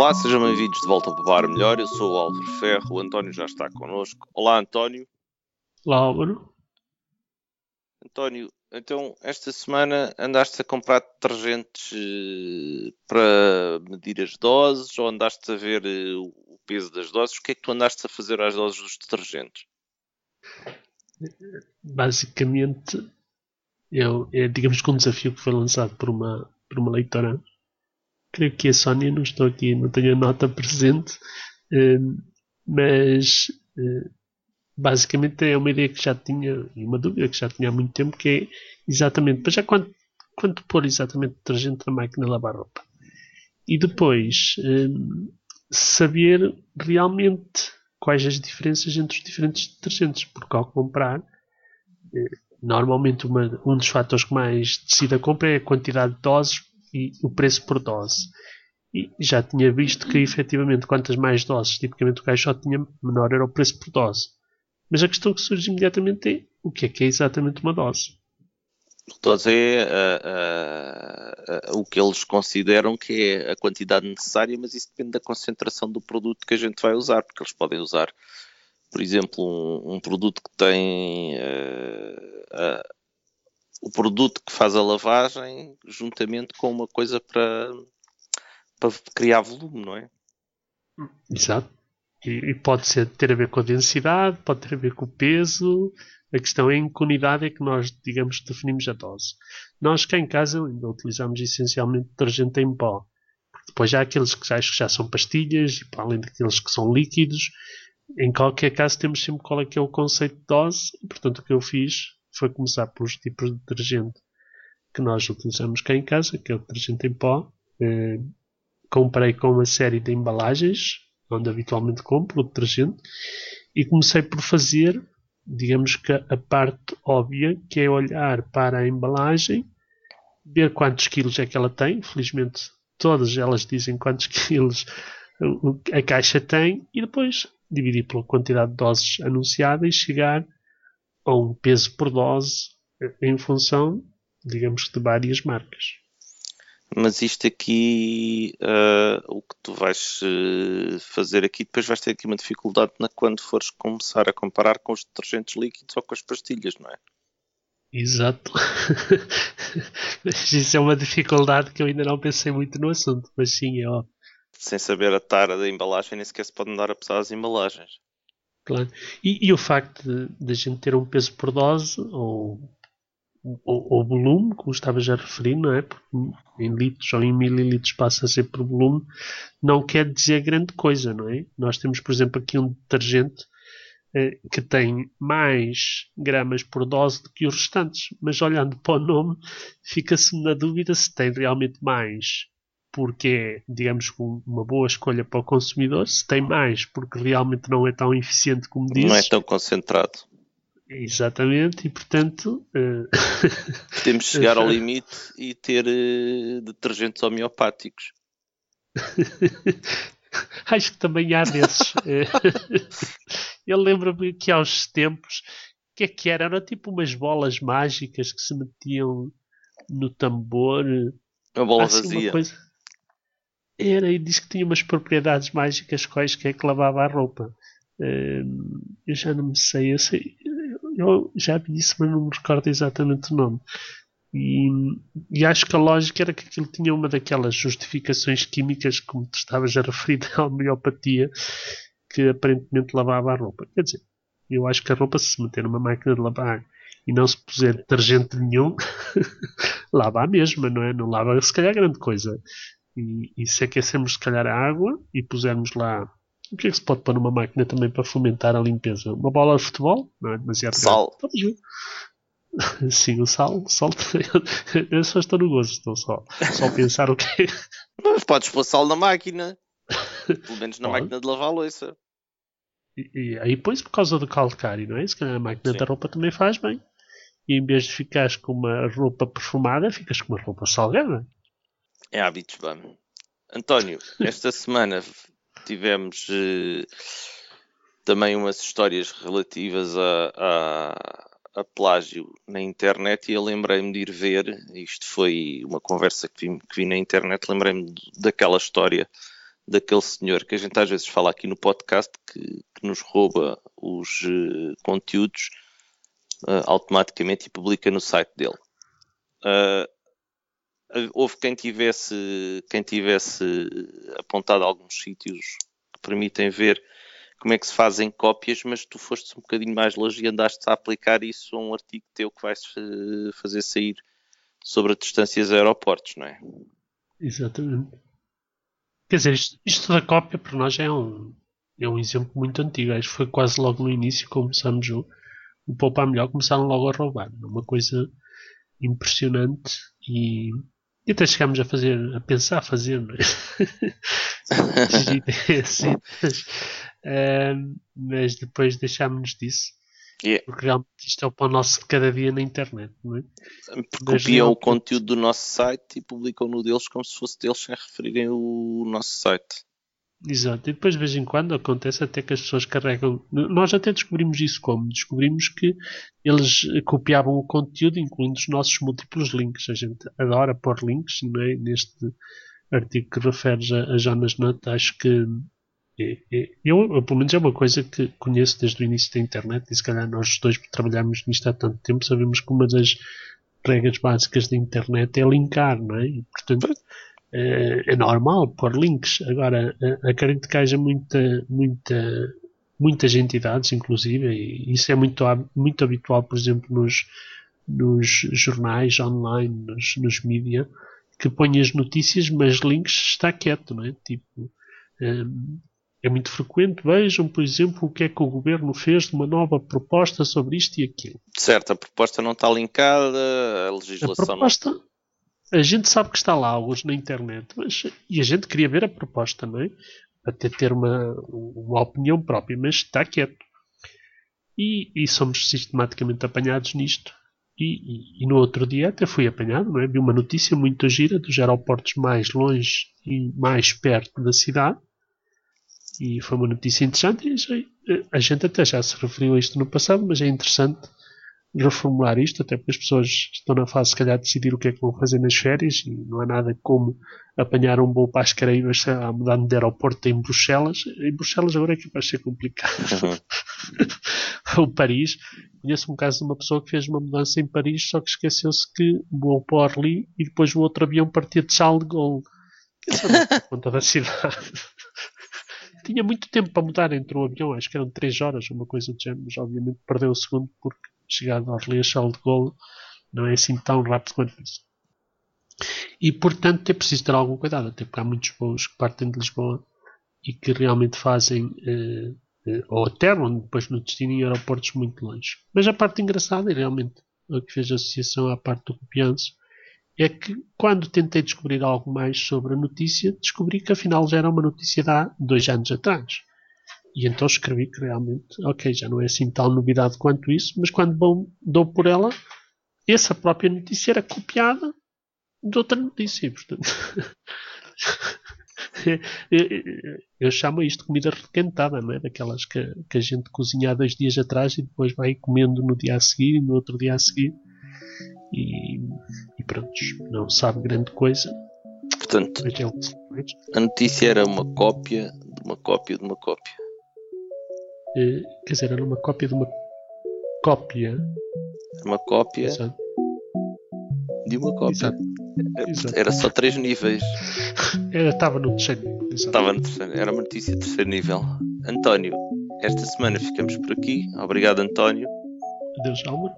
Olá, sejam bem-vindos de volta para o Bar Melhor. Eu sou o Álvaro Ferro, o António já está connosco. Olá, António. Olá, Álvaro. António, então esta semana andaste a comprar detergentes eh, para medir as doses ou andaste a ver eh, o peso das doses? O que é que tu andaste a fazer às doses dos detergentes? Basicamente, eu, é digamos que um desafio que foi lançado por uma, por uma leitora creio que a Sónia, não estou aqui, não tenho a nota presente, eh, mas eh, basicamente é uma ideia que já tinha, e uma dúvida que já tinha há muito tempo, que é exatamente, para já quanto, quanto pôr exatamente detergente na máquina de lavar roupa. E depois eh, saber realmente quais as diferenças entre os diferentes detergentes, porque ao comprar, normalmente uma, um dos fatores que mais decide a compra é a quantidade de doses e o preço por dose. E já tinha visto que efetivamente quantas mais doses tipicamente o caixote tinha, menor era o preço por dose. Mas a questão que surge imediatamente é o que é que é exatamente uma dose? Dose é uh, uh, uh, o que eles consideram que é a quantidade necessária, mas isso depende da concentração do produto que a gente vai usar, porque eles podem usar, por exemplo, um, um produto que tem o produto que faz a lavagem juntamente com uma coisa para, para criar volume, não é? Exato. E, e, pode ser, ter a ver com a densidade, pode ter a ver com o peso. A questão é em que unidade é que nós, digamos, definimos a dose. Nós cá em casa ainda utilizamos essencialmente detergente em pó. Depois há aqueles que acho que já são pastilhas, e para além daqueles que são líquidos. Em qualquer caso temos sempre qual é que é o conceito de dose. Portanto o que eu fiz foi começar pelos tipos de detergente que nós utilizamos cá em casa, que é o detergente em pó. Eh, comprei com uma série de embalagens, onde habitualmente compro o detergente, e comecei por fazer, digamos que a parte óbvia, que é olhar para a embalagem, ver quantos quilos é que ela tem. Felizmente, todas elas dizem quantos quilos a caixa tem, e depois dividir pela quantidade de doses anunciada e chegar um peso por dose em função, digamos, de várias marcas. Mas isto aqui, uh, o que tu vais uh, fazer aqui, depois vais ter aqui uma dificuldade na quando fores começar a comparar com os detergentes líquidos ou com as pastilhas, não é? Exato. Isso é uma dificuldade que eu ainda não pensei muito no assunto, mas sim, é óbvio. Sem saber a tara da embalagem, nem sequer se pode andar a pesar as embalagens. Claro. E, e o facto de, de, a gente ter um peso por dose ou, ou, ou, volume, como estavas a referir, não é? Porque em litros ou em mililitros passa a ser por volume, não quer dizer grande coisa, não é? Nós temos, por exemplo, aqui um detergente eh, que tem mais gramas por dose do que os restantes, mas olhando para o nome, fica-se na dúvida se tem realmente mais porque é, digamos, uma boa escolha para o consumidor, se tem mais porque realmente não é tão eficiente como diz. Não é tão concentrado. Exatamente, e portanto. Uh... Temos de chegar ao limite e ter uh, detergentes homeopáticos. Acho que também há desses. Eu lembro-me que há uns tempos, o que é que era? Eram tipo umas bolas mágicas que se metiam no tambor. Uma bola assim, vazia. Uma coisa era e disse que tinha umas propriedades mágicas quaisquer que lavava a roupa. Uh, eu já não me sei, eu, sei, eu já vi isso, mas não me recordo exatamente o nome. E, e, acho que a lógica era que aquilo tinha uma daquelas justificações químicas, como tu estavas a referir, da homeopatia, que aparentemente lavava a roupa. Quer dizer, eu acho que a roupa, se meter numa máquina de lavar e não se puser detergente nenhum, lava a mesma, não é? Não lava se calhar grande coisa. E, e se aquecermos se calhar a água e pusermos lá o que é que se pode pôr numa máquina também para fomentar a limpeza? Uma bola de futebol? Não é demasiado Sal. Sim, o sal. Sal eu só estou no gozo, estou só, só pensar o quê. Mas podes pôr sal na máquina. Pelo menos na Pode. máquina de lavar a louça. E, e, aí pois por causa do calcário, não é? Se calhar a máquina Sim. da roupa também faz bem. E em vez de ficares com uma roupa perfumada, ficas com uma roupa salgada. É hábitos, vamos. António, esta semana tivemos eh, também umas histórias relativas a, a, a, plágio na internet e eu lembrei-me de ir ver, isto foi uma conversa que vi, que vi na internet, lembrei-me daquela história daquele senhor que a gente às vezes fala aqui no podcast que, que nos rouba os uh, conteúdos uh, automaticamente e publica no site dele. Uh, houve quem tivesse, quem tivesse apontado alguns sítios que permitem ver como é que se fazem cópias, mas tu foste um bocadinho mais longe e andaste a aplicar isso a um artigo teu que vais fazer sair sobre as distâncias a aeroportos, não é? Exatamente. Quer dizer, isto, isto da cópia para nós é um, é um exemplo muito antigo. Acho que foi quase logo no início começamos o, o Poupar Melhor, começaram logo a roubar. É uma coisa impressionante e, e até chegámos a fazer, a pensar fazer, não é? assim, mas, uh, mas depois deixámos-nos disso. Yeah. Porque realmente isto é o pão nosso de cada dia na internet, não é? Porque copiam o conteúdo do nosso site e publicam no deles como se fosse deles sem referirem o nosso site. Exato, e depois de vez em quando acontece até que as pessoas carregam. Nós até descobrimos isso como? Descobrimos que eles copiavam o conteúdo, incluindo os nossos múltiplos links. A gente adora pôr links, não é? Neste artigo que referes a, a Jonas Nutt, acho que é, é, eu, pelo menos, é uma coisa que conheço desde o início da internet e se calhar nós dois trabalhamos nisto há tanto tempo, sabemos que uma das regras básicas da internet é linkar, não é? E, portanto, é, é normal pôr links. Agora, acredito que haja muita, muita, muitas entidades, inclusive, e isso é muito, muito habitual, por exemplo, nos, nos jornais online, nos, nos mídia, que põem as notícias, mas links está quieto, não é? Tipo, um, é muito frequente. Vejam, por exemplo, o que é que o governo fez de uma nova proposta sobre isto e aquilo. Certo, a proposta não está linkada, a legislação. A proposta, não... a gente sabe que está lá hoje na internet, mas, e a gente queria ver a proposta, é? Até ter uma, uma opinião própria, mas está quieto. E, e somos sistematicamente apanhados nisto. E, e, e, no outro dia até fui apanhado, não é? Vi uma notícia muito gira dos aeroportos mais longe e mais perto da cidade e foi uma notícia interessante. E a gente até já se referiu a isto no passado, mas é interessante reformular isto, até porque as pessoas estão na fase, se calhar, de decidir o que é que vão fazer nas férias e não há nada como apanhar um voo para as Caraíbas a mudar de aeroporto em Bruxelas. Em Bruxelas agora é que vai ser complicado. Uhum. o Paris. Conheço um caso de uma pessoa que fez uma mudança em Paris, só que esqueceu-se que voou para Orly e depois o outro avião partia de Charles de Gaulle. Conta da cidade tinha muito tempo para mudar entre o avião, acho que eram 3 horas, uma coisa do género, mas obviamente perdeu o segundo porque chegado a Orly a Charles de Gaulle não é assim tão rápido quanto isso. E portanto é preciso ter algum cuidado, até porque há muitos voos que partem de Lisboa e que realmente fazem eh, eh, ou aterram depois no destino em aeroportos muito longe. Mas a parte engraçada, e realmente o que fez a associação à parte do copianço, é que quando tentei descobrir algo mais sobre a notícia, descobri que afinal já era uma notícia de há dois anos atrás. E então escrevi que realmente, ok, já não é assim tal novidade quanto isso, mas quando bom, dou por ela, essa própria notícia era copiada de outra notícia. Portanto, eu chamo isto de comida requentada, não é? Daquelas que, que a gente cozinha há dois dias atrás e depois vai comendo no dia a seguir e no outro dia a seguir e, e pronto, não sabe grande coisa. Portanto, a notícia era uma cópia de uma cópia de uma cópia. Uh, quer dizer, era uma cópia de uma cópia. Uma cópia Exato. de uma cópia. Exato. Exato. Era só três níveis. Estava no terceiro nível. Estava no terceiro, era uma notícia de terceiro nível. António, esta semana ficamos por aqui. Obrigado, António. Adeus, Alma.